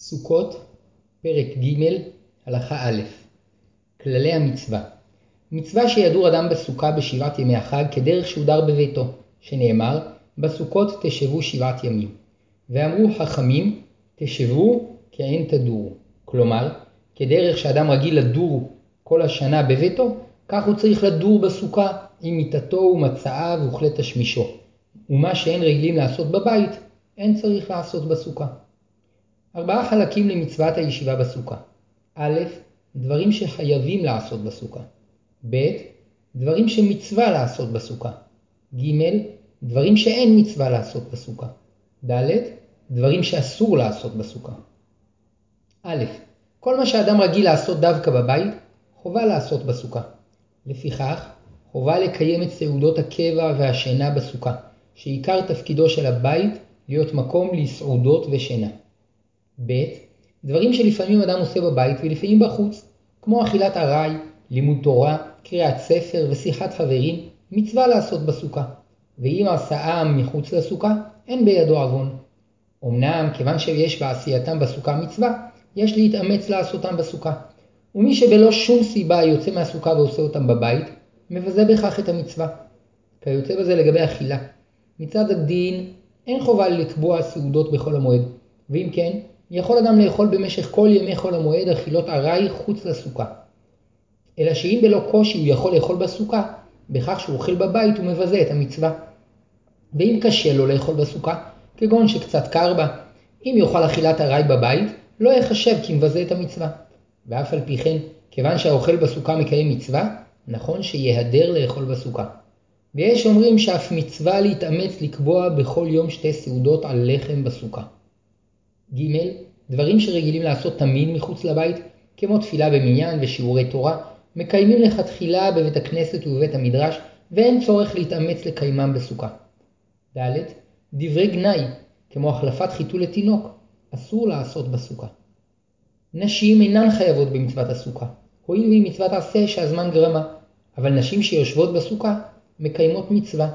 סוכות, פרק ג', הלכה א' כללי המצווה מצווה שידור אדם בסוכה בשבעת ימי החג כדרך שהודר בביתו, שנאמר בסוכות תשבו שבעת ימים. ואמרו חכמים תשבו כאין תדורו. כלומר, כדרך שאדם רגיל לדור כל השנה בביתו, כך הוא צריך לדור בסוכה עם מיטתו ומצעיו וכלי תשמישו. ומה שאין רגילים לעשות בבית, אין צריך לעשות בסוכה. ארבעה חלקים למצוות הישיבה בסוכה. א', דברים שחייבים לעשות בסוכה. ב', דברים שמצווה לעשות בסוכה. ג', דברים שאין מצווה לעשות בסוכה. ד', דברים שאסור לעשות בסוכה. א', כל מה שאדם רגיל לעשות דווקא בבית, חובה לעשות בסוכה. לפיכך, חובה לקיים את סעודות הקבע והשינה בסוכה, שעיקר תפקידו של הבית להיות מקום לסעודות ושינה. ב. דברים שלפעמים אדם עושה בבית ולפעמים בחוץ, כמו אכילת ארעי, לימוד תורה, קריאת ספר ושיחת חברים, מצווה לעשות בסוכה. ואם עשאם מחוץ לסוכה, אין בידו עוון. אמנם, כיוון שיש בעשייתם בסוכה מצווה, יש להתאמץ לעשותם בסוכה. ומי שבלא שום סיבה יוצא מהסוכה ועושה אותם בבית, מבזה בכך את המצווה. כיוצא בזה לגבי אכילה. מצד הדין, אין חובה לקבוע סעודות בחול המועד, ואם כן, יכול אדם לאכול במשך כל ימי חול המועד אכילות ארעי חוץ לסוכה. אלא שאם בלא קושי הוא יכול לאכול בסוכה, בכך שהוא אוכל בבית הוא מבזה את המצווה. ואם קשה לו לאכול בסוכה, כגון שקצת קר בה, אם יאכל אכילת ארעי בבית, לא יחשב כי מבזה את המצווה. ואף על פי כן, כיוון שהאוכל בסוכה מקיים מצווה, נכון שיהדר לאכול בסוכה. ויש אומרים שאף מצווה להתאמץ לקבוע בכל יום שתי סעודות על לחם בסוכה. ג. דברים שרגילים לעשות תמיד מחוץ לבית, כמו תפילה במניין ושיעורי תורה, מקיימים לכתחילה בבית הכנסת ובבית המדרש, ואין צורך להתאמץ לקיימם בסוכה. ד. דברי גנאי, כמו החלפת חיתול לתינוק, אסור לעשות בסוכה. נשים אינן חייבות במצוות הסוכה, הואיל והיא מצוות עשה שהזמן גרמה, אבל נשים שיושבות בסוכה מקיימות מצווה.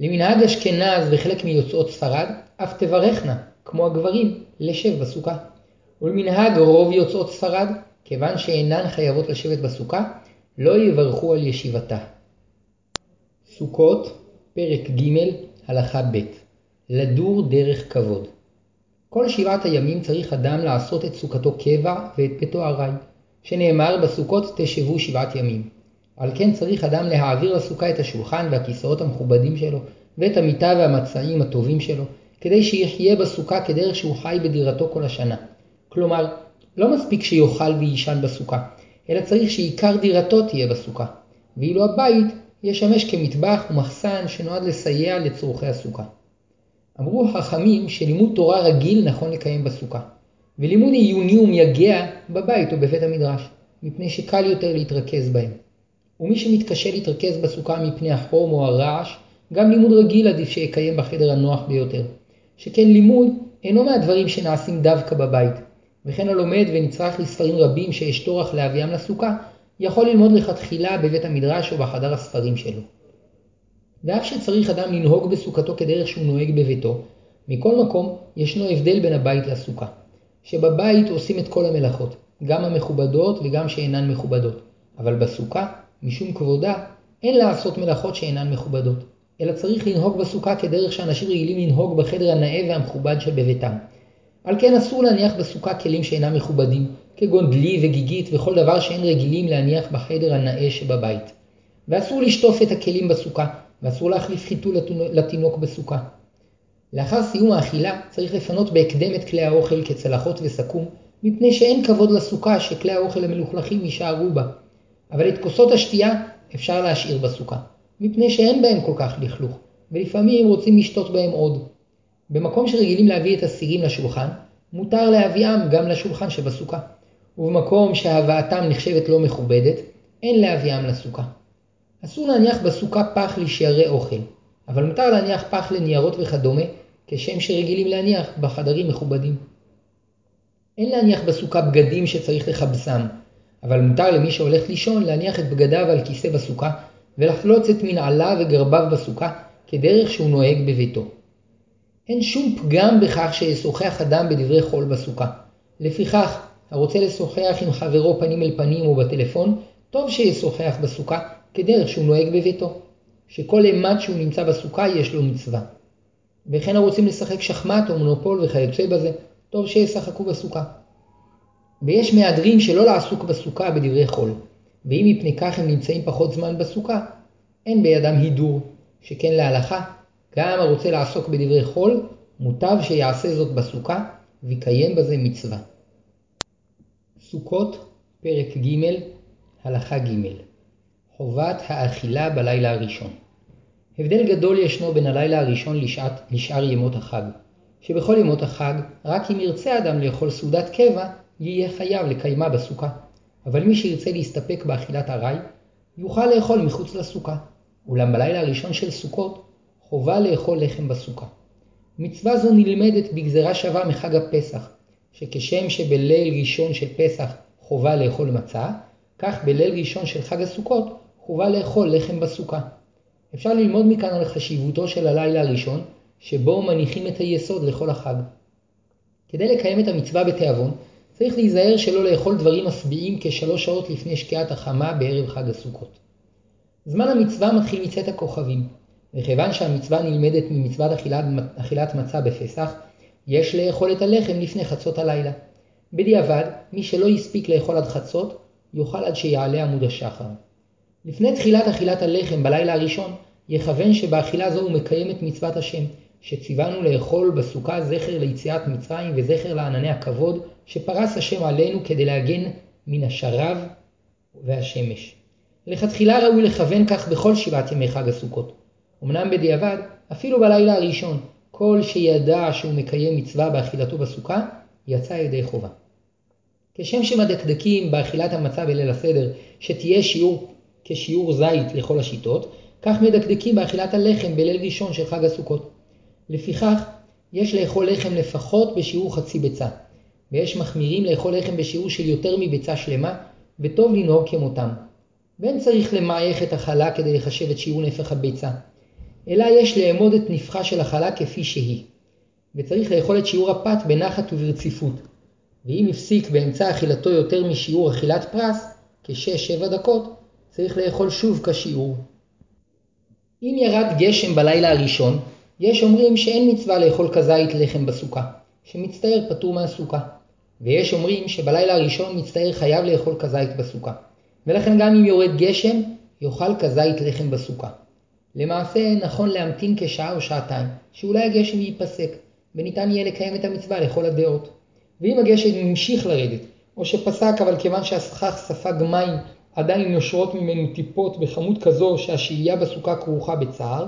למנהג אשכנז וחלק מיוצאות ספרד, אף תברכנה, כמו הגברים, לשב בסוכה. ולמנהג רוב יוצאות ספרד, כיוון שאינן חייבות לשבת בסוכה, לא יברכו על ישיבתה. סוכות, פרק ג', הלכה ב' לדור דרך כבוד. כל שבעת הימים צריך אדם לעשות את סוכתו קבע ואת ביתו ארעי, שנאמר בסוכות תשבו שבעת ימים. על כן צריך אדם להעביר לסוכה את השולחן והכיסאות המכובדים שלו, ואת המיטה והמצעים הטובים שלו, כדי שיחיה בסוכה כדרך שהוא חי בדירתו כל השנה. כלומר, לא מספיק שיאכל ויישן בסוכה, אלא צריך שעיקר דירתו תהיה בסוכה, ואילו הבית ישמש כמטבח ומחסן שנועד לסייע לצורכי הסוכה. אמרו חכמים שלימוד תורה רגיל נכון לקיים בסוכה, ולימוד עיוני ומייגע בבית או בבית המדרש, מפני שקל יותר להתרכז בהם. ומי שמתקשה להתרכז בסוכה מפני החום או הרעש, גם לימוד רגיל עדיף שיקיים בחדר הנוח ביותר. שכן לימוד אינו מהדברים שנעשים דווקא בבית, וכן הלומד ונצרך לספרים רבים שיש טורח להביאם לסוכה, יכול ללמוד לכתחילה בבית המדרש או בחדר הספרים שלו. ואף שצריך אדם לנהוג בסוכתו כדרך שהוא נוהג בביתו, מכל מקום ישנו הבדל בין הבית לסוכה. שבבית עושים את כל המלאכות, גם המכובדות וגם שאינן מכובדות, אבל בסוכה, משום כבודה, אין לעשות מלאכות שאינן מכובדות. אלא צריך לנהוג בסוכה כדרך שאנשים רגילים לנהוג בחדר הנאה והמכובד שבביתם. על כן אסור להניח בסוכה כלים שאינם מכובדים, כגון דלי וגיגית וכל דבר שאין רגילים להניח בחדר הנאה שבבית. ואסור לשטוף את הכלים בסוכה, ואסור להחליף חיתול לתינוק בסוכה. לאחר סיום האכילה צריך לפנות בהקדם את כלי האוכל כצלחות וסכו"ם, מפני שאין כבוד לסוכה שכלי האוכל המלוכלכים יישארו בה. אבל את כוסות השתייה אפשר להשאיר בסוכה. מפני שאין בהם כל כך לכלוך, ולפעמים רוצים לשתות בהם עוד. במקום שרגילים להביא את הסירים לשולחן, מותר להביאם גם לשולחן שבסוכה. ובמקום שהבאתם נחשבת לא מכובדת, אין להביאם לסוכה. אסור להניח בסוכה פח לשיירי אוכל, אבל מותר להניח פח לניירות וכדומה, כשם שרגילים להניח בחדרים מכובדים. אין להניח בסוכה בגדים שצריך לכבסם, אבל מותר למי שהולך לישון להניח את בגדיו על כיסא בסוכה, ולחלוץ את מנעליו וגרביו בסוכה, כדרך שהוא נוהג בביתו. אין שום פגם בכך שישוחח אדם בדברי חול בסוכה, לפיכך, הרוצה לשוחח עם חברו פנים אל פנים או בטלפון, טוב שישוחח בסוכה כדרך שהוא נוהג בביתו. שכל אימת שהוא נמצא בסוכה יש לו מצווה. וכן הרוצים לשחק שחמט או מונופול וכיוצא בזה, טוב שישחקו בסוכה. ויש מהדרים שלא לעסוק בסוכה בדברי חול, ואם מפני כך הם נמצאים פחות זמן בסוכה, אין בידם הידור, שכן להלכה, גם הרוצה לעסוק בדברי חול, מוטב שיעשה זאת בסוכה, ויקיים בזה מצווה. סוכות, פרק ג', הלכה ג' חובת האכילה בלילה הראשון. הבדל גדול ישנו בין הלילה הראשון לשעת, לשאר ימות החג, שבכל ימות החג, רק אם ירצה אדם לאכול סעודת קבע, יהיה חייב לקיימה בסוכה. אבל מי שירצה להסתפק באכילת ארעי, יוכל לאכול מחוץ לסוכה. אולם בלילה הראשון של סוכות, חובה לאכול לחם בסוכה. מצווה זו נלמדת בגזרה שווה מחג הפסח, שכשם שבליל ראשון של פסח חובה לאכול מצה, כך בליל ראשון של חג הסוכות חובה לאכול לחם בסוכה. אפשר ללמוד מכאן על חשיבותו של הלילה הראשון, שבו מניחים את היסוד לכל החג. כדי לקיים את המצווה בתיאבון, צריך להיזהר שלא לאכול דברים משביעים כשלוש שעות לפני שקיעת החמה בערב חג הסוכות. זמן המצווה מתחיל מצאת הכוכבים, וכיוון שהמצווה נלמדת ממצוות אכילת, אכילת מצה בפסח, יש לאכול את הלחם לפני חצות הלילה. בדיעבד, מי שלא הספיק לאכול עד חצות, יאכל עד שיעלה עמוד השחר. לפני תחילת אכילת הלחם בלילה הראשון, יכוון שבאכילה זו הוא מקיים את מצוות השם, שציוונו לאכול בסוכה זכר ליציאת מצרים וזכר לענני הכבוד, שפרס השם עלינו כדי להגן מן השרב והשמש. לכתחילה ראוי לכוון כך בכל שבעת ימי חג הסוכות. אמנם בדיעבד, אפילו בלילה הראשון, כל שידע שהוא מקיים מצווה באכילתו בסוכה, יצא ידי חובה. כשם שמדקדקים באכילת המצה בליל הסדר, שתהיה שיעור כשיעור זית לכל השיטות, כך מדקדקים באכילת הלחם בליל ראשון של חג הסוכות. לפיכך, יש לאכול לחם לפחות בשיעור חצי ביצה, ויש מחמירים לאכול לחם בשיעור של יותר מביצה שלמה, וטוב לנהוג כמותם. ואין צריך למעייך את החלה כדי לחשב את שיעור נפח הביצה, אלא יש לאמוד את נפחה של החלה כפי שהיא. וצריך לאכול את שיעור הפת בנחת וברציפות. ואם הפסיק באמצע אכילתו יותר משיעור אכילת פרס, כשש-שבע דקות, צריך לאכול שוב כשיעור. אם ירד גשם בלילה הראשון, יש אומרים שאין מצווה לאכול כזית לחם בסוכה, שמצטער פטור מהסוכה. ויש אומרים שבלילה הראשון מצטער חייב לאכול כזית בסוכה. ולכן גם אם יורד גשם, יאכל כזית לחם בסוכה. למעשה נכון להמתין כשעה או שעתיים, שאולי הגשם ייפסק, וניתן יהיה לקיים את המצווה לכל הדעות. ואם הגשם המשיך לרדת, או שפסק אבל כיוון שהסכך ספג מים עדיין נושרות ממנו טיפות בכמות כזו שהשהייה בסוכה כרוכה בצער,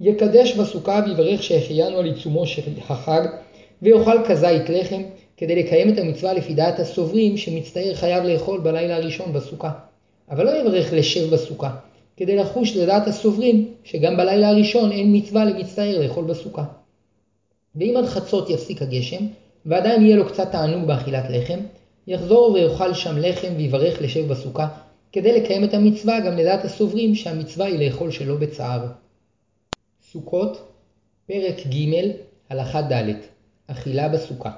יקדש בסוכה ויברך שהחיינו על עיצומו של החג, ויאכל כזית לחם, כדי לקיים את המצווה לפי דעת הסוברים שמצטער חייב לאכול בלילה הראשון בסוכה. אבל לא יברך לשב בסוכה, כדי לחוש לדעת הסוברים שגם בלילה הראשון אין מצווה למצטער לאכול בסוכה. ואם עד חצות יפסיק הגשם, ועדיין יהיה לו קצת תענוג באכילת לחם, יחזור ויאכל שם לחם ויברך לשב בסוכה, כדי לקיים את המצווה גם לדעת הסוברים שהמצווה היא לאכול שלא בצער. סוכות, פרק ג', הלכה ד', אכילה בסוכה.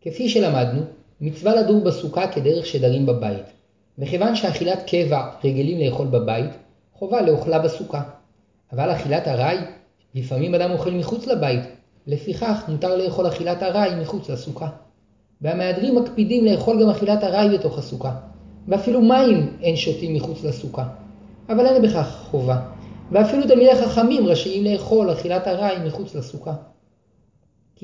כפי שלמדנו, מצווה לדור בסוכה כדרך שדרים בבית, וכיוון שאכילת קבע רגילים לאכול בבית, חובה לאוכלה בסוכה. אבל אכילת ארעי, לפעמים אדם אוכל מחוץ לבית, לפיכך מותר לאכול אכילת ארעי מחוץ לסוכה. והמהדרים מקפידים לאכול גם אכילת ארעי בתוך הסוכה, ואפילו מים אין שותים מחוץ לסוכה. אבל אין בכך חובה, ואפילו תלמידי חכמים רשאים לאכול אכילת ארעי מחוץ לסוכה.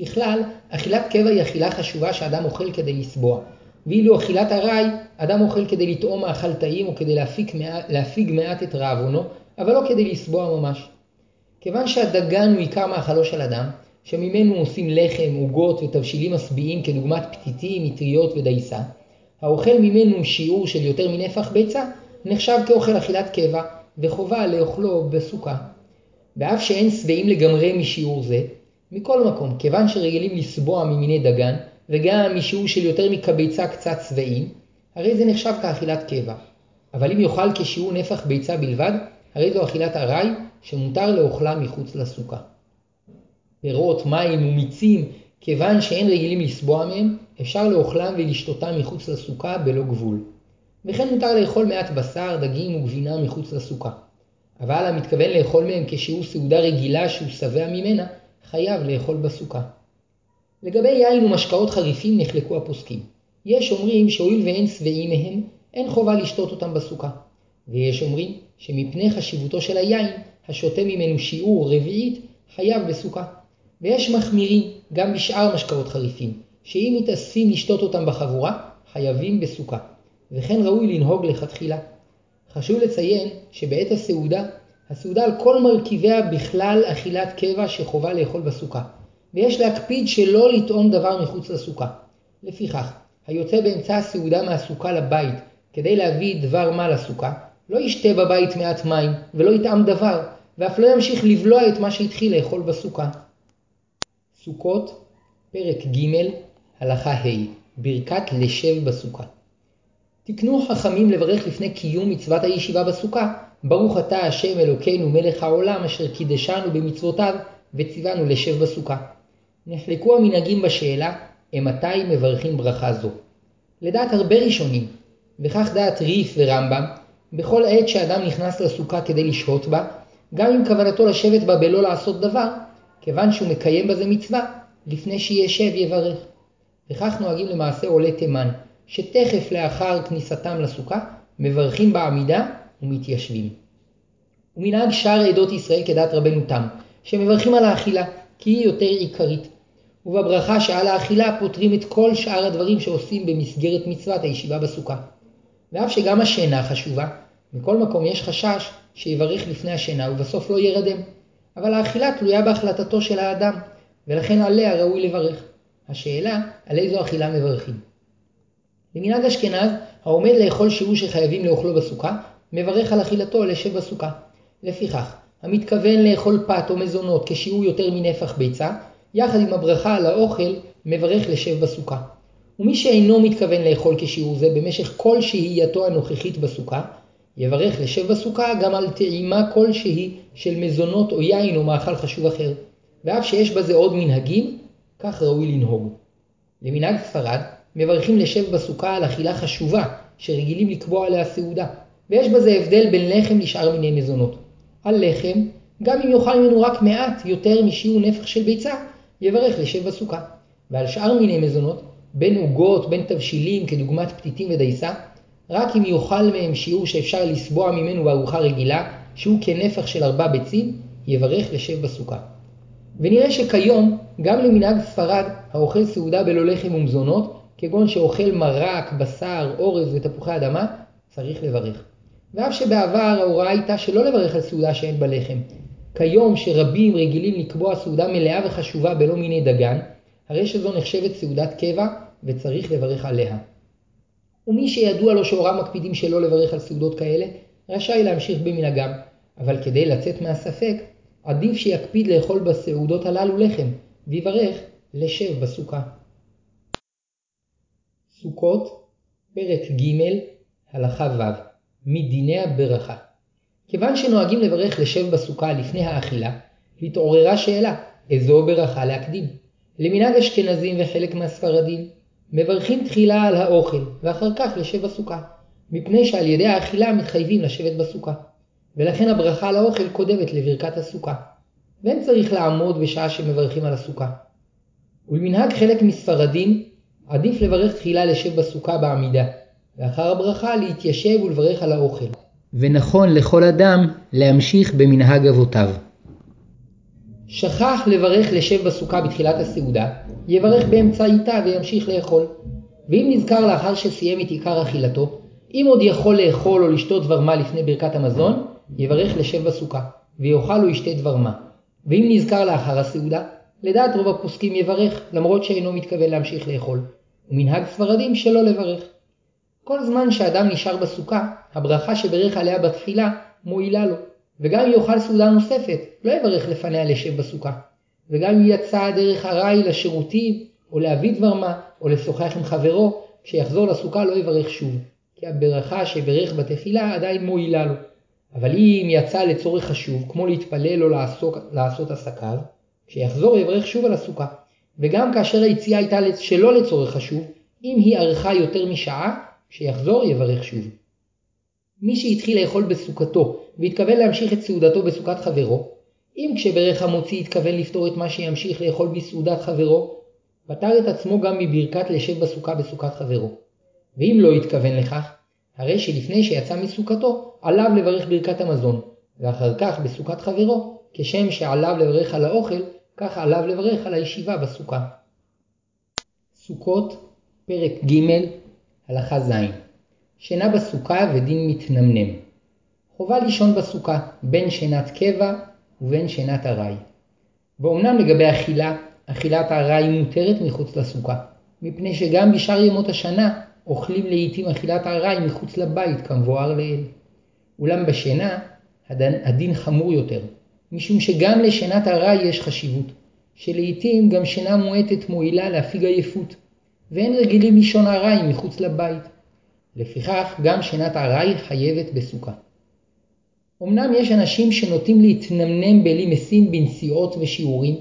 ככלל, אכילת קבע היא אכילה חשובה שאדם אוכל כדי לסבוע, ואילו אכילת ארעי, אדם אוכל כדי לטעום מאכל טעים או כדי להפיג מעט, להפיג מעט את רעבונו, אבל לא כדי לסבוע ממש. כיוון שהדגן הוא עיקר מאכלו של אדם, שממנו עושים לחם, עוגות ותבשילים משביעים כדוגמת פתיתים, מטריות ודייסה, האוכל ממנו שיעור של יותר מנפח ביצה, נחשב כאוכל אכילת קבע, וחובה לאוכלו בסוכה. ואף שאין שבעים לגמרי משיעור זה, מכל מקום, כיוון שרגילים לסבוע ממיני דגן, וגם משיעור של יותר מכביצה קצת שבעים, הרי זה נחשב כאכילת קבע. אבל אם יאכל כשיעור נפח ביצה בלבד, הרי זו אכילת ארעי שמותר לאוכלה מחוץ לסוכה. פירות, מים ומיצים, כיוון שאין רגילים לסבוע מהם, אפשר לאוכלם ולשתותם מחוץ לסוכה בלא גבול. וכן מותר לאכול מעט בשר, דגים וגבינה מחוץ לסוכה. אבל המתכוון לאכול מהם כשהוא סעודה רגילה שהוא שבע ממנה, חייב לאכול בסוכה. לגבי יין ומשקאות חריפים נחלקו הפוסקים. יש אומרים שהואיל ואין שבעים מהם, אין חובה לשתות אותם בסוכה. ויש אומרים שמפני חשיבותו של היין, השותה ממנו שיעור רביעית, חייב בסוכה. ויש מחמירים גם בשאר משקאות חריפים, שאם מתאספים לשתות אותם בחבורה, חייבים בסוכה. וכן ראוי לנהוג לכתחילה. חשוב לציין שבעת הסעודה, הסעודה על כל מרכיביה בכלל אכילת קבע שחובה לאכול בסוכה, ויש להקפיד שלא לטעום דבר מחוץ לסוכה. לפיכך, היוצא באמצע הסעודה מהסוכה לבית כדי להביא דבר מה לסוכה, לא ישתה בבית מעט מים ולא יטעם דבר, ואף לא ימשיך לבלוע את מה שהתחיל לאכול בסוכה. סוכות, פרק ג', הלכה ה', ברכת לשב בסוכה. תקנו חכמים לברך לפני קיום מצוות הישיבה בסוכה, ברוך אתה השם אלוקינו מלך העולם אשר קידשנו במצוותיו וציוונו לשב בסוכה. נחלקו המנהגים בשאלה, אמתי מברכים ברכה זו. לדעת הרבה ראשונים, וכך דעת ריף ורמב"ם, בכל עת שאדם נכנס לסוכה כדי לשהות בה, גם אם כוונתו לשבת בה בלא לעשות דבר, כיוון שהוא מקיים בזה מצווה, לפני שישב יברך. וכך נוהגים למעשה עולי תימן, שתכף לאחר כניסתם לסוכה, מברכים בעמידה ומתיישבים. ומנהג שאר עדות ישראל כדת רבנו תם, שמברכים על האכילה, כי היא יותר עיקרית. ובברכה שעל האכילה פותרים את כל שאר הדברים שעושים במסגרת מצוות הישיבה בסוכה. ואף שגם השינה חשובה, מכל מקום יש חשש שיברך לפני השינה ובסוף לא ירדם. אבל האכילה תלויה בהחלטתו של האדם, ולכן עליה ראוי לברך. השאלה, על איזו אכילה מברכים. במנהג אשכנז, העומד לאכול שיעור שחייבים לאוכלו בסוכה, מברך על אכילתו לשב בסוכה. לפיכך, המתכוון לאכול פת או מזונות כשיעור יותר מנפח ביצה, יחד עם הברכה על האוכל, מברך לשב בסוכה. ומי שאינו מתכוון לאכול כשיעור זה במשך כל שהייתו הנוכחית בסוכה, יברך לשב בסוכה גם על טעימה כלשהי של מזונות או יין או מאכל חשוב אחר, ואף שיש בזה עוד מנהגים, כך ראוי לנהוג. למנהג ספרד, מברכים לשב בסוכה על אכילה חשובה, שרגילים לקבוע עליה סעודה, ויש בזה הבדל בין לחם לשאר מיני מזונות. על לחם, גם אם יאכל ממנו רק מעט יותר משיעור נפח של ביצה, יברך לשב בסוכה. ועל שאר מיני מזונות, בין עוגות, בין תבשילים, כדוגמת פתיתים ודייסה, רק אם יאכל מהם שיעור שאפשר לסבוע ממנו בארוחה רגילה, שהוא כנפח של ארבע ביצים, יברך לשב בסוכה. ונראה שכיום, גם למנהג ספרד, האוכל סעודה בלא לחם ומזונות, כגון שאוכל מרק, בשר, אורז ותפוחי אדמה, צריך לברך. ואף שבעבר ההוראה הייתה שלא לברך על סעודה שאין בה לחם. כיום שרבים רגילים לקבוע סעודה מלאה וחשובה בלא מיני דגן, הרי שזו נחשבת סעודת קבע וצריך לברך עליה. ומי שידוע לו שהוריו מקפידים שלא לברך על סעודות כאלה, רשאי להמשיך במנהגם, אבל כדי לצאת מהספק, עדיף שיקפיד לאכול בסעודות הללו לחם, ויברך לשב בסוכה. סוכות, פרק ג', הלכה ו', מדיני הברכה. כיוון שנוהגים לברך לשב בסוכה לפני האכילה, התעוררה שאלה, איזו ברכה להקדים. למנהג אשכנזים וחלק מהספרדים, מברכים תחילה על האוכל, ואחר כך לשב בסוכה, מפני שעל ידי האכילה מתחייבים לשבת בסוכה. ולכן הברכה על האוכל קודמת לברכת הסוכה. ואין צריך לעמוד בשעה שמברכים על הסוכה. ולמנהג חלק מספרדים, עדיף לברך תחילה לשב בסוכה בעמידה, ואחר הברכה להתיישב ולברך על האוכל. ונכון לכל אדם להמשיך במנהג אבותיו. שכח לברך לשב בסוכה בתחילת הסעודה, יברך באמצעיתה וימשיך לאכול. ואם נזכר לאחר שסיים את עיקר אכילתו, אם עוד יכול לאכול או לשתות דבר מה לפני ברכת המזון, יברך לשב בסוכה, ויאכל או ישתה דבר מה. ואם נזכר לאחר הסעודה, לדעת רוב הפוסקים יברך, למרות שאינו מתכוון להמשיך לאכול. ומנהג ספרדים שלא לברך. כל זמן שאדם נשאר בסוכה, הברכה שברך עליה בתחילה מועילה לו. וגם אם יאכל סעודה נוספת, לא יברך לפניה לשב בסוכה. וגם אם יצא דרך ארעי לשירותים, או להביא דבר מה, או לשוחח עם חברו, כשיחזור לסוכה לא יברך שוב, כי הברכה שברך בתחילה עדיין מועילה לו. אבל אם יצא לצורך חשוב, כמו להתפלל או לעסוק, לעשות עסקיו, כשיחזור יברך שוב על הסוכה. וגם כאשר היציאה הייתה שלא לצורך חשוב, אם היא ארכה יותר משעה, כשיחזור יברך שוב. מי שהתחיל לאכול בסוכתו והתכוון להמשיך את סעודתו בסוכת חברו, אם כשברך המוציא התכוון לפתור את מה שימשיך לאכול בסעודת חברו, פטר את עצמו גם מברכת לשב בסוכה בסוכת חברו. ואם לא התכוון לכך, הרי שלפני שיצא מסוכתו, עליו לברך ברכת המזון, ואחר כך בסוכת חברו, כשם שעליו לברך על האוכל, כך עליו לברך על הישיבה בסוכה. סוכות, פרק ג', הלכה ז' שינה בסוכה ודין מתנמנם. חובה לישון בסוכה, בין שינת קבע ובין שינת ארעי. ואומנם לגבי אכילה, אכילת הארעי מותרת מחוץ לסוכה, מפני שגם בשאר ימות השנה אוכלים לעיתים אכילת הארעי מחוץ לבית כמבואר לעיל. אולם בשינה הדין, חמור יותר, משום שגם לשינת ארעי יש חשיבות, שלעיתים גם שינה מועטת מועילה להפיג עייפות, ואין רגילים לישון ארעי מחוץ לבית. לפיכך גם שינת ארעי חייבת בסוכה. אמנם יש אנשים שנוטים להתנמנם בלי משים בנסיעות ושיעורים,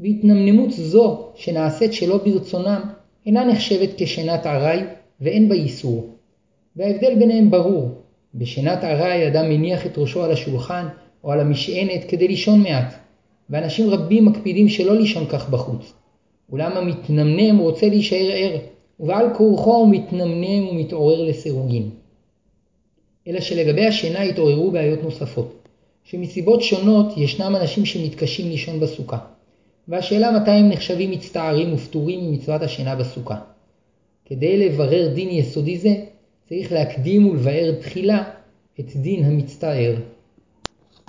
והתנמנמות זו שנעשית שלא ברצונם אינה נחשבת כשינת ארעי ואין בה איסור. וההבדל ביניהם ברור, בשינת ארעי אדם מניח את ראשו על השולחן או על המשענת כדי לישון מעט, ואנשים רבים מקפידים שלא לישון כך בחוץ. אולם המתנמנם רוצה להישאר ער, ובעל כורחו הוא מתנמנם ומתעורר לסירוגין. אלא שלגבי השינה התעוררו בעיות נוספות, שמסיבות שונות ישנם אנשים שמתקשים לישון בסוכה, והשאלה מתי הם נחשבים מצטערים ופטורים ממצוות השינה בסוכה. כדי לברר דין יסודי זה, צריך להקדים ולבאר תחילה את דין המצטער.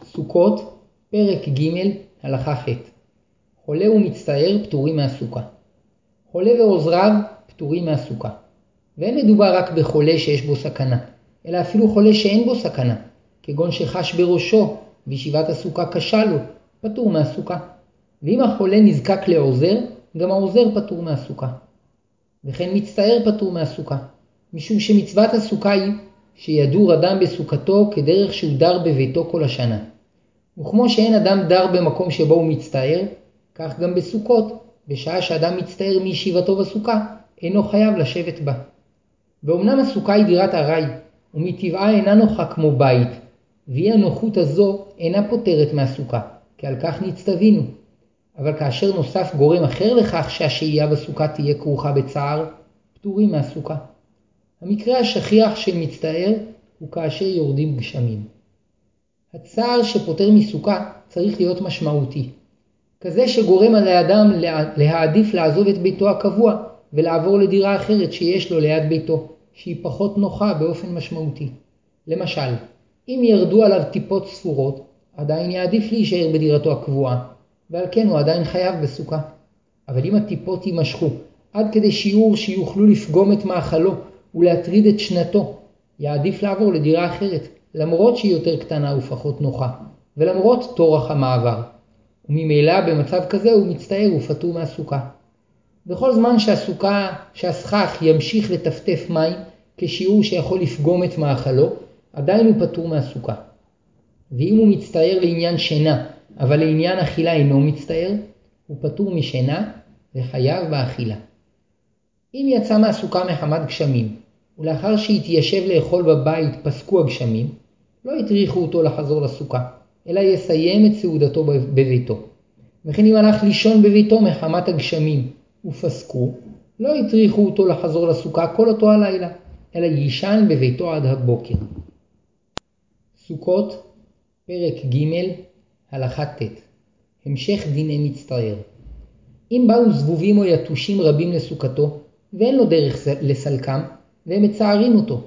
סוכות, פרק ג', הלכה ח' חולה ומצטער פטורים מהסוכה. חולה ועוזריו פטורים מהסוכה. ואין מדובר רק בחולה שיש בו סכנה, אלא אפילו חולה שאין בו סכנה, כגון שחש בראשו וישיבת הסוכה קשה לו, פטור מהסוכה. ואם החולה נזקק לעוזר, גם העוזר פטור מהסוכה. וכן מצטער פטור מהסוכה, משום שמצוות הסוכה היא שידור אדם בסוכתו כדרך שהוא דר בביתו כל השנה. וכמו שאין אדם דר במקום שבו הוא מצטער, כך גם בסוכות, בשעה שאדם מצטער מישיבתו בסוכה, אינו חייב לשבת בה. ואומנם הסוכה היא דירת ארעי, ומטבעה אינה נוחה כמו בית, ואי הנוחות הזו אינה פותרת מהסוכה, כי על כך נצטווינו. אבל כאשר נוסף גורם אחר לכך שהשהייה בסוכה תהיה כרוכה בצער, פטורים מהסוכה. המקרה השכיח של מצטער הוא כאשר יורדים גשמים. הצער שפוטר מסוכה צריך להיות משמעותי. כזה שגורם על האדם להעדיף לעזוב את ביתו הקבוע ולעבור לדירה אחרת שיש לו ליד ביתו, שהיא פחות נוחה באופן משמעותי. למשל, אם ירדו עליו טיפות ספורות, עדיין יעדיף להישאר בדירתו הקבועה, ועל כן הוא עדיין חייב בסוכה. אבל אם הטיפות יימשכו עד כדי שיעור שיוכלו לפגום את מאכלו ולהטריד את שנתו, יעדיף לעבור לדירה אחרת, למרות שהיא יותר קטנה ופחות נוחה, ולמרות טורח המעבר. וממילא במצב כזה הוא מצטער ופטור מהסוכה. בכל זמן שהסוכה, שהסכך ימשיך לטפטף מים כשיעור שיכול לפגום את מאכלו, עדיין הוא פטור מהסוכה. ואם הוא מצטער לעניין שינה, אבל לעניין אכילה אינו מצטער, הוא פטור משינה וחייב באכילה. אם יצא מהסוכה מחמת גשמים, ולאחר שהתיישב לאכול בבית פסקו הגשמים, לא הטריחו אותו לחזור לסוכה, אלא יסיים את סעודתו בביתו. וכן אם הלך לישון בביתו מחמת הגשמים ופסקו, לא הטריחו אותו לחזור לסוכה כל אותו הלילה, אלא יישן בביתו עד הבוקר. סוכות, פרק ג', הלכה ט' המשך דיני מצטער אם באו זבובים או יתושים רבים לסוכתו, ואין לו דרך לסלקם, והם מצערים אותו,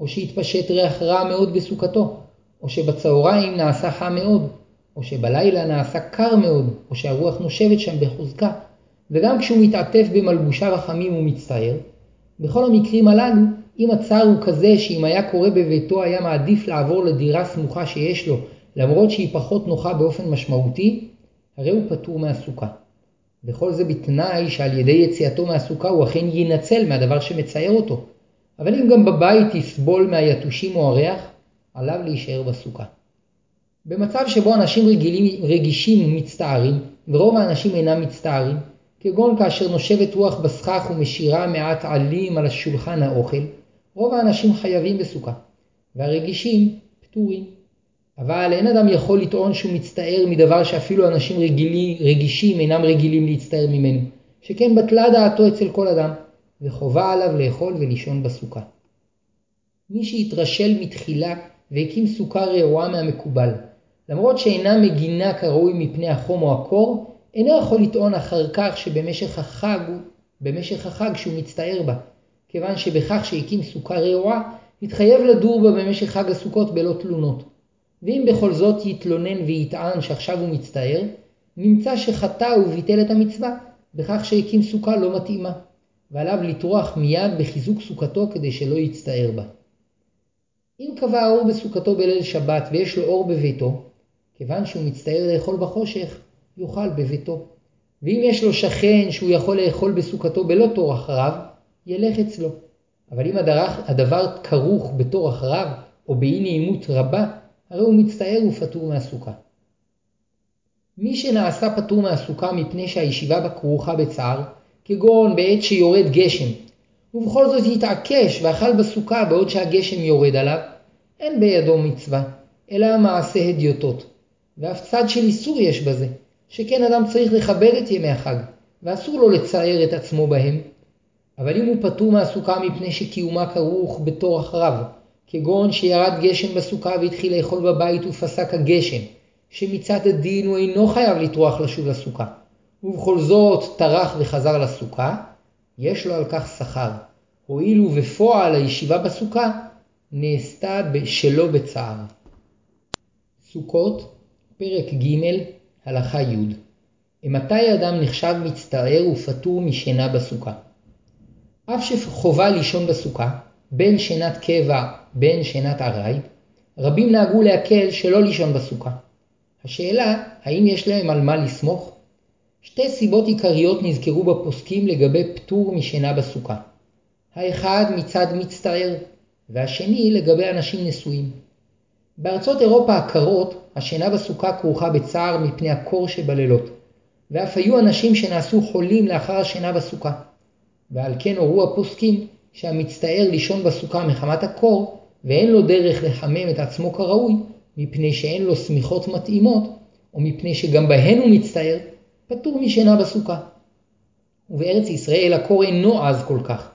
או שהתפשט ריח רע מאוד בסוכתו, או שבצהריים נעשה חם מאוד, או שבלילה נעשה קר מאוד, או שהרוח נושבת שם בחוזקה, וגם כשהוא מתעטף במלבושיו החמים הוא מצטער, בכל המקרים הללו, אם הצער הוא כזה שאם היה קורה בביתו היה מעדיף לעבור לדירה סמוכה שיש לו, למרות שהיא פחות נוחה באופן משמעותי, הרי הוא פטור מהסוכה. וכל זה בתנאי שעל ידי יציאתו מהסוכה הוא אכן יינצל מהדבר שמצער אותו. אבל אם גם בבית יסבול מהיתושים או הריח, עליו להישאר בסוכה. במצב שבו אנשים רגילים, רגישים ומצטערים, ורוב האנשים אינם מצטערים, כגון כאשר נושבת רוח בסכך ומשאירה מעט עלים על השולחן האוכל, רוב האנשים חייבים בסוכה, והרגישים פטורים. אבל אין אדם יכול לטעון שהוא מצטער מדבר שאפילו אנשים רגילי, רגישים אינם רגילים להצטער ממנו, שכן בטלה דעתו אצל כל אדם, וחובה עליו לאכול ולישון בסוכה. מי שהתרשל מתחילה והקים סוכה רעועה מהמקובל, למרות שאינה מגינה כראוי מפני החום או הקור, אינו יכול לטעון אחר כך שבמשך החג, במשך החג שהוא מצטער בה, כיוון שבכך שהקים סוכה רעועה, התחייב לדור בה במשך חג הסוכות בלא תלונות. ואם בכל זאת יתלונן ויטען שעכשיו הוא מצטער, נמצא שחטא וביטל את המצווה, בכך שהקים סוכה לא מתאימה, ועליו לטרוח מיד בחיזוק סוכתו כדי שלא יצטער בה. אם קבע האור בסוכתו בליל שבת ויש לו אור בביתו, כיוון שהוא מצטער לאכול בחושך, יאכל בביתו. ואם יש לו שכן שהוא יכול לאכול בסוכתו בלא תור אחריו, ילך אצלו. אבל אם הדבר כרוך בתור אחריו, או באי נעימות רבה, הרי הוא מצטער ופטור מהסוכה. מי שנעשה פטור מהסוכה מפני שהישיבה בה כרוכה בצער, כגון בעת שיורד גשם, ובכל זאת יתעקש ואכל בסוכה בעוד שהגשם יורד עליו, אין בידו מצווה, אלא מעשה הדיוטות. ואף צד של איסור יש בזה, שכן אדם צריך לכבד את ימי החג, ואסור לו לצער את עצמו בהם. אבל אם הוא פטור מהסוכה מפני שקיומה כרוך בתור אחריו, כגון שירד גשם בסוכה והתחיל לאכול בבית ופסק הגשם, שמצד הדין הוא אינו חייב לטרוח לשוב לסוכה, ובכל זאת טרח וחזר לסוכה, יש לו על כך שכר, הואיל ובפועל הישיבה בסוכה נעשתה שלא בצער. סוכות, פרק ג', הלכה י' מתי אדם נחשב מצטער ופטור משינה בסוכה? אף שחובה לישון בסוכה, בין שינת קבע בין שינת ארעי, רבים נהגו להקל שלא לישון בסוכה. השאלה, האם יש להם על מה לסמוך? שתי סיבות עיקריות נזכרו בפוסקים לגבי פטור משינה בסוכה. האחד מצד מצטער, והשני לגבי אנשים נשואים. בארצות אירופה הקרות, השינה בסוכה כרוכה בצער מפני הקור שבלילות, ואף היו אנשים שנעשו חולים לאחר השינה בסוכה. ועל כן הורו הפוסקים שהמצטער לישון בסוכה מחמת הקור, ואין לו דרך לחמם את עצמו כראוי, מפני שאין לו שמיכות מתאימות, או מפני שגם בהן הוא מצטער, פטור משינה בסוכה. ובארץ ישראל הקור אינו עז כל כך.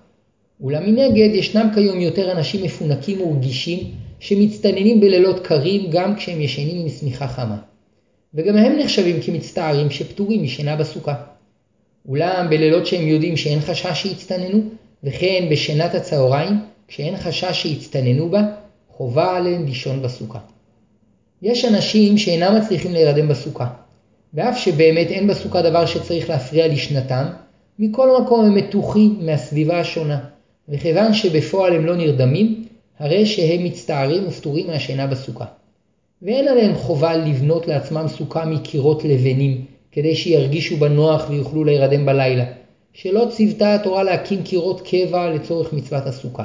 אולם מנגד ישנם כיום יותר אנשים מפונקים ורגישים שמצטננים בלילות קרים גם כשהם ישנים עם שמיכה חמה. וגם הם נחשבים כמצטערים שפטורים משינה בסוכה. אולם בלילות שהם יודעים שאין חשש שיצטננו, וכן בשנת הצהריים, כשאין חשש שיצטננו בה, חובה עליהם לישון בסוכה. יש אנשים שאינם מצליחים להירדם בסוכה, ואף שבאמת אין בסוכה דבר שצריך להפריע לשנתם, מכל מקום הם מתוחים מהסביבה השונה, וכיוון שבפועל הם לא נרדמים, הרי שהם מצטערים ופטורים מהשינה בסוכה. ואין עליהם חובה לבנות לעצמם סוכה מקירות לבנים, כדי שירגישו בנוח ויוכלו להירדם בלילה, שלא ציוותה התורה להקים קירות קבע לצורך מצוות הסוכה.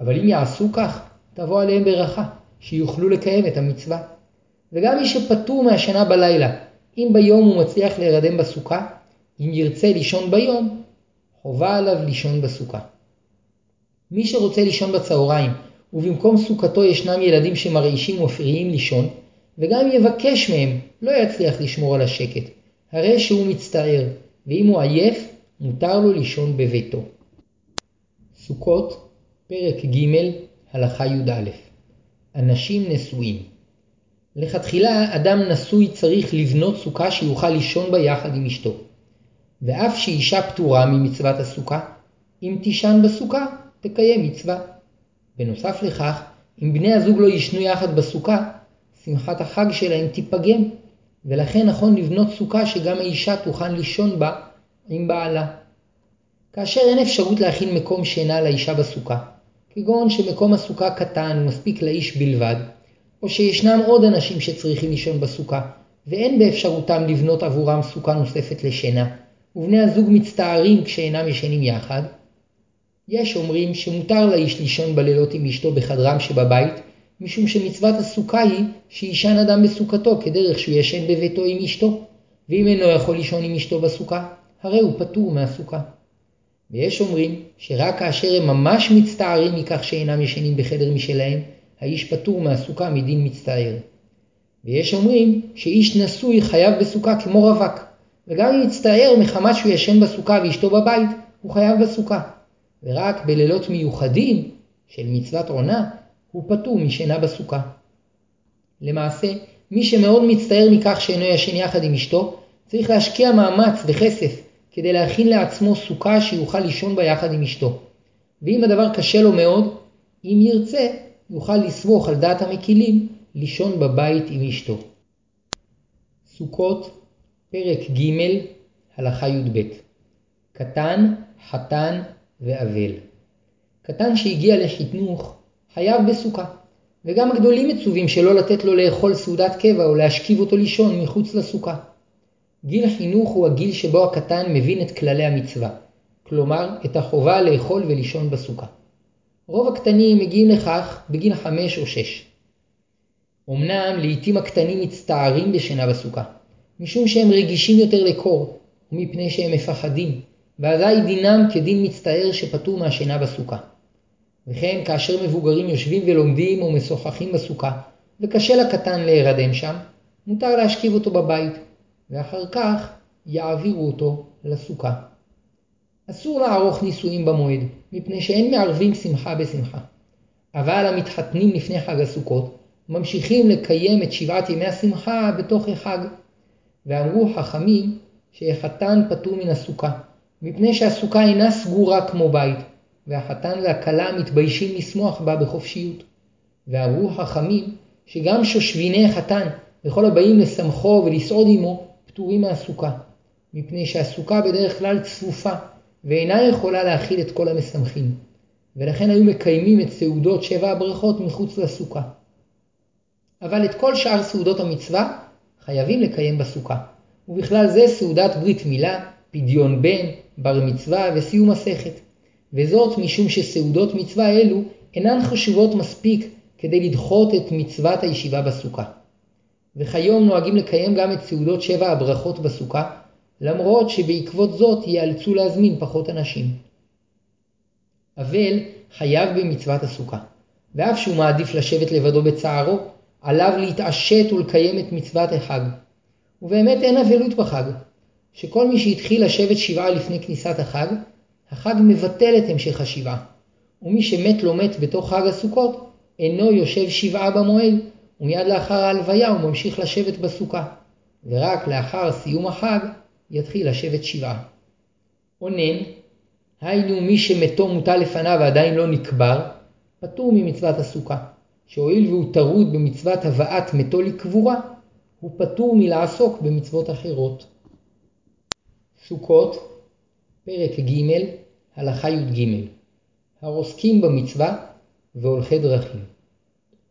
אבל אם יעשו כך, תבוא עליהם ברכה, שיוכלו לקיים את המצווה. וגם מי שפטור מהשינה בלילה, אם ביום הוא מצליח להירדם בסוכה, אם ירצה לישון ביום, חובה עליו לישון בסוכה. מי שרוצה לישון בצהריים, ובמקום סוכתו ישנם ילדים שמרעישים ומפריעים לישון, וגם אם יבקש מהם, לא יצליח לשמור על השקט, הרי שהוא מצטער, ואם הוא עייף, מותר לו לישון בביתו. סוכות, פרק ג', הלכה י"א אנשים נשואים לכתחילה אדם נשוי צריך לבנות סוכה שיוכל לישון בה יחד עם אשתו. ואף שאישה פטורה ממצוות הסוכה, אם תישן בסוכה, תקיים מצווה. בנוסף לכך, אם בני הזוג לא יישנו יחד בסוכה, שמחת החג שלהם תיפגם, ולכן נכון לבנות סוכה שגם האישה תוכל לישון בה עם בעלה. כאשר אין אפשרות להכין מקום שינה לאישה בסוכה, כגון שמקום הסוכה קטן ומספיק לאיש בלבד, או שישנם עוד אנשים שצריכים לישון בסוכה, ואין באפשרותם לבנות עבורם סוכה נוספת לשינה, ובני הזוג מצטערים כשאינם ישנים יחד, יש אומרים שמותר לאיש לישון בלילות עם אשתו בחדרם שבבית, משום שמצוות הסוכה היא שישן אדם בסוכתו כדרך שהוא ישן בביתו עם אשתו, ואם אינו יכול לישון עם אשתו בסוכה, הרי הוא פטור מהסוכה. ויש אומרים שרק כאשר הם ממש מצטערים מכך שאינם ישנים בחדר משלהם, האיש פטור מהסוכה מדין מצטער. ויש אומרים שאיש נשוי חייב בסוכה כמו רווק, וגם אם מצטער מחמת שהוא ישן בסוכה ואשתו בבית, הוא חייב בסוכה. ורק בלילות מיוחדים של מצוות עונה, הוא פטור משינה בסוכה. למעשה, מי שמאוד מצטער מכך שאינו ישן יחד עם אשתו, צריך להשקיע מאמץ וכסף כדי להכין לעצמו סוכה שיוכל לישון בה יחד עם אשתו. ואם הדבר קשה לו מאוד, אם ירצה, יוכל לסמוך על דעת המקילים לישון בבית עם אשתו. סוכות, פרק ג', הלכה י"ב קטן, חתן ואבל. קטן שהגיע לחתנוך חייב בסוכה, וגם הגדולים מצווים שלא לתת לו לאכול סעודת קבע או להשכיב אותו לישון מחוץ לסוכה. גיל החינוך הוא הגיל שבו הקטן מבין את כללי המצווה, כלומר את החובה לאכול ולישון בסוכה. רוב הקטנים מגיעים לכך בגיל חמש או שש. אמנם לעתים הקטנים מצטערים בשינה בסוכה, משום שהם רגישים יותר לקור, ומפני שהם מפחדים, ואזי דינם כדין מצטער שפטור מהשינה בסוכה. וכן כאשר מבוגרים יושבים ולומדים או משוחחים בסוכה, וקשה לקטן להירדם שם, מותר להשכיב אותו בבית, ואחר כך יעבירו אותו לסוכה. אסור לערוך נישואים במועד, מפני שאין מערבים שמחה בשמחה. אבל המתחתנים לפני חג הסוכות, ממשיכים לקיים את שבעת ימי השמחה בתוך החג. ואמרו חכמים שהחתן פטור מן הסוכה, מפני שהסוכה אינה סגורה כמו בית, והחתן והכלה מתביישים לשמוח בה בחופשיות. ואמרו חכמים שגם שושביני החתן וכל הבאים לשמחו ולסעוד עמו פטורים מהסוכה, מפני שהסוכה בדרך כלל צפופה ואינה יכולה להכיל את כל המשמחים, ולכן היו מקיימים את סעודות שבע הברכות מחוץ לסוכה. אבל את כל שאר סעודות המצווה חייבים לקיים בסוכה, ובכלל זה סעודת ברית מילה, פדיון בן, בר מצווה וסיום מסכת, וזאת משום שסעודות מצווה אלו אינן חשובות מספיק כדי לדחות את מצוות הישיבה בסוכה. וכיום נוהגים לקיים גם את סעודות שבע הברכות בסוכה, למרות שבעקבות זאת ייאלצו להזמין פחות אנשים. אבל חייב במצוות הסוכה, ואף שהוא מעדיף לשבת לבדו בצערו, עליו להתעשת ולקיים את מצוות החג. ובאמת אין אבלות בחג, שכל מי שהתחיל לשבת שבעה לפני כניסת החג, החג מבטל את המשך השבעה. ומי שמת לא מת בתוך חג הסוכות, אינו יושב שבעה במועד, ומיד לאחר ההלוויה הוא ממשיך לשבת בסוכה, ורק לאחר סיום החג יתחיל לשבת שבעה. אונן, היינו מי שמתו מוטל לפניו ועדיין לא נקבר, פטור ממצוות הסוכה, שהואיל והוא טרוד במצוות הבאת מתו לקבורה, הוא פטור מלעסוק במצוות אחרות. סוכות, פרק ג', הלכה י"ג העוסקים במצווה והולכי דרכים.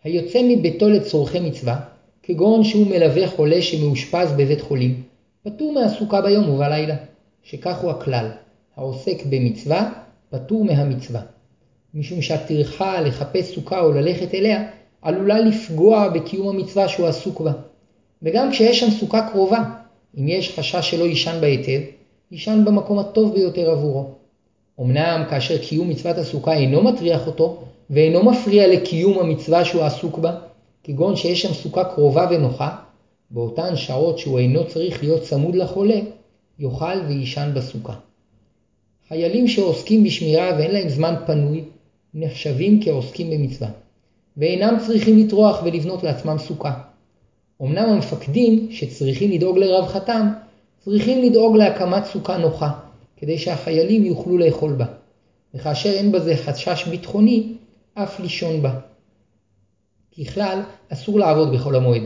היוצא מביתו לצורכי מצווה, כגון שהוא מלווה חולה שמאושפז בבית חולים, פטור מהסוכה ביום ובלילה, שכך הוא הכלל, העוסק במצווה, פטור מהמצווה. משום שהטרחה לחפש סוכה או ללכת אליה, עלולה לפגוע בקיום המצווה שהוא עסוק בה. וגם כשיש שם סוכה קרובה, אם יש חשש שלא יישן בה היטב, יישן במקום הטוב ביותר עבורו. אמנם כאשר קיום מצוות הסוכה אינו מטריח אותו, ואינו מפריע לקיום המצווה שהוא עסוק בה, כגון שיש שם סוכה קרובה ונוחה, באותן שעות שהוא אינו צריך להיות צמוד לחולה, יאכל ויישן בסוכה. חיילים שעוסקים בשמירה ואין להם זמן פנוי, נחשבים כעוסקים במצווה, ואינם צריכים לטרוח ולבנות לעצמם סוכה. אמנם המפקדים, שצריכים לדאוג לרווחתם, צריכים לדאוג להקמת סוכה נוחה, כדי שהחיילים יוכלו לאכול בה, וכאשר אין בזה חשש ביטחוני, אף לישון בה. ככלל, אסור לעבוד בחול המועד,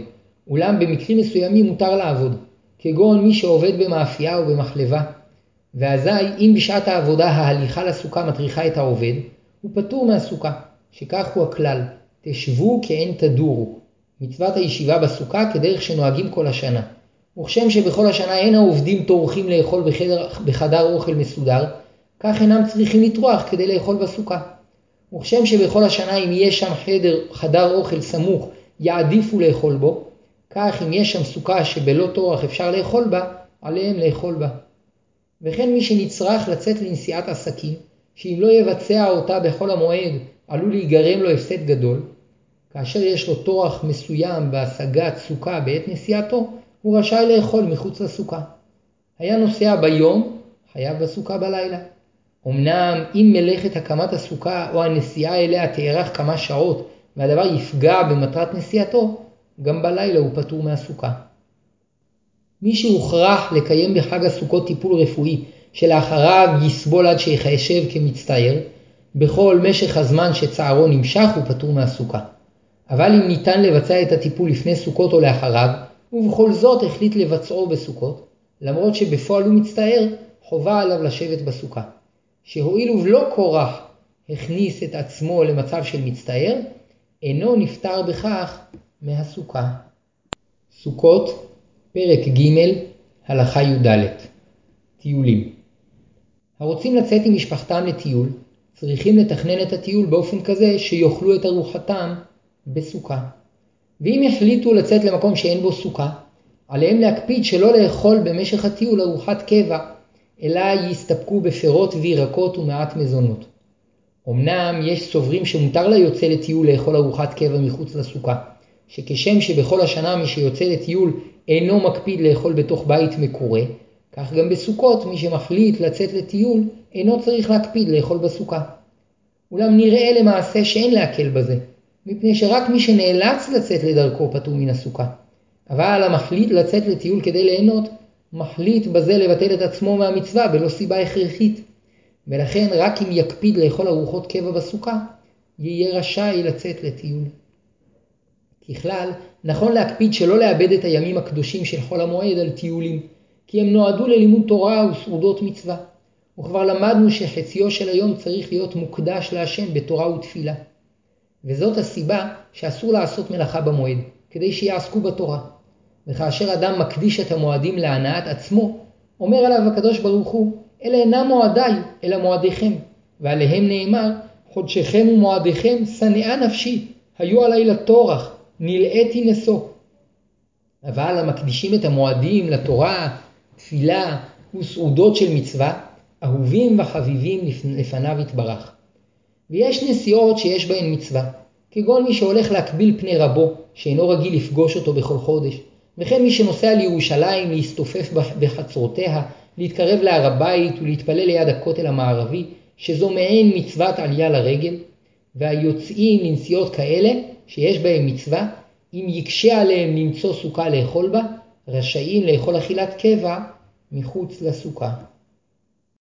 אולם במקרים מסוימים מותר לעבוד, כגון מי שעובד במאפייה או במחלבה, ואזי אם בשעת העבודה ההליכה לסוכה מטריחה את העובד, הוא פטור מהסוכה, שכך הוא הכלל, תשבו כעין תדורו, מצוות הישיבה בסוכה כדרך שנוהגים כל השנה. וכשם שבכל השנה אין העובדים טורחים לאכול בחדר, בחדר אוכל מסודר, כך אינם צריכים לטרוח כדי לאכול בסוכה. וכשם שבכל השנה אם יש שם חדר, חדר אוכל סמוך, יעדיפו לאכול בו, כך אם יש שם סוכה שבלא טורח אפשר לאכול בה, עליהם לאכול בה. וכן מי שנצרך לצאת לנסיעת עסקים, שאם לא יבצע אותה בכל המועד עלול להיגרם לו הפסד גדול, כאשר יש לו טורח מסוים בהשגת סוכה בעת נסיעתו, הוא רשאי לאכול מחוץ לסוכה. היה נוסע ביום, חייב בסוכה בלילה. אמנם אם מלאכת הקמת הסוכה או הנסיעה אליה תארך כמה שעות והדבר יפגע במטרת נסיעתו, גם בלילה הוא פטור מהסוכה. מי שהוכרח לקיים בחג הסוכות טיפול רפואי שלאחריו יסבול עד שיחשב כמצטער, בכל משך הזמן שצערו נמשך הוא פטור מהסוכה. אבל אם ניתן לבצע את הטיפול לפני סוכות או לאחריו, ובכל זאת החליט לבצעו בסוכות, למרות שבפועל הוא מצטער, חובה עליו לשבת בסוכה. שהואיל ובלא כורח הכניס את עצמו למצב של מצטער, אינו נפטר בכך מהסוכה. סוכות, פרק ג', הלכה י"ד טיולים הרוצים לצאת עם משפחתם לטיול, צריכים לתכנן את הטיול באופן כזה שיאכלו את ארוחתם בסוכה. ואם יחליטו לצאת למקום שאין בו סוכה, עליהם להקפיד שלא לאכול במשך הטיול ארוחת קבע, אלא יסתפקו בפירות וירקות ומעט מזונות. אמנם יש סוברים שמותר ליוצא לטיול לאכול ארוחת קבע מחוץ לסוכה, שכשם שבכל השנה מי שיוצא לטיול אינו מקפיד לאכול בתוך בית מקורה, כך גם בסוכות מי שמחליט לצאת לטיול אינו צריך להקפיד לאכול בסוכה. אולם נראה למעשה שאין להקל בזה, מפני שרק מי שנאלץ לצאת לדרכו פטור מן הסוכה. אבל המחליט לצאת לטיול כדי ליהנות, מחליט בזה לבטל את עצמו מהמצווה בלא סיבה הכרחית. ולכן רק אם יקפיד לאכול ארוחות קבע בסוכה, יהיה רשאי לצאת לטיול. ככלל, נכון להקפיד שלא לאבד את הימים הקדושים של חול המועד על טיולים, כי הם נועדו ללימוד תורה וסעודות מצווה. וכבר למדנו שחציו של היום צריך להיות מוקדש להשם בתורה ותפילה. וזאת הסיבה שאסור לעשות מלאכה במועד, כדי שיעסקו בתורה. וכאשר אדם מקדיש את המועדים להנאת עצמו, אומר עליו הקדוש ברוך הוא, אלה אינם מועדיי, אלא מועדיכם. ועליהם נאמר, חודשיכם ומועדיכם שנאה נפשי, היו עלי לטורח, נלאיתי נשוא. אבל המקדישים את המועדים לתורה, תפילה וסעודות של מצווה, אהובים וחביבים לפניו יתברך. ויש נסיעות שיש בהן מצווה, כגון מי שהולך להקביל פני רבו, שאינו רגיל לפגוש אותו בכל חודש, וכן מי שנוסע לירושלים להסתופף בחצרותיה, להתקרב להר הבית ולהתפלל ליד הכותל המערבי, שזו מעין מצוות עלייה לרגל, והיוצאים לנסיעות כאלה, שיש בהם מצווה, אם יקשה עליהם למצוא סוכה לאכול בה, רשאים לאכול אכילת קבע מחוץ לסוכה.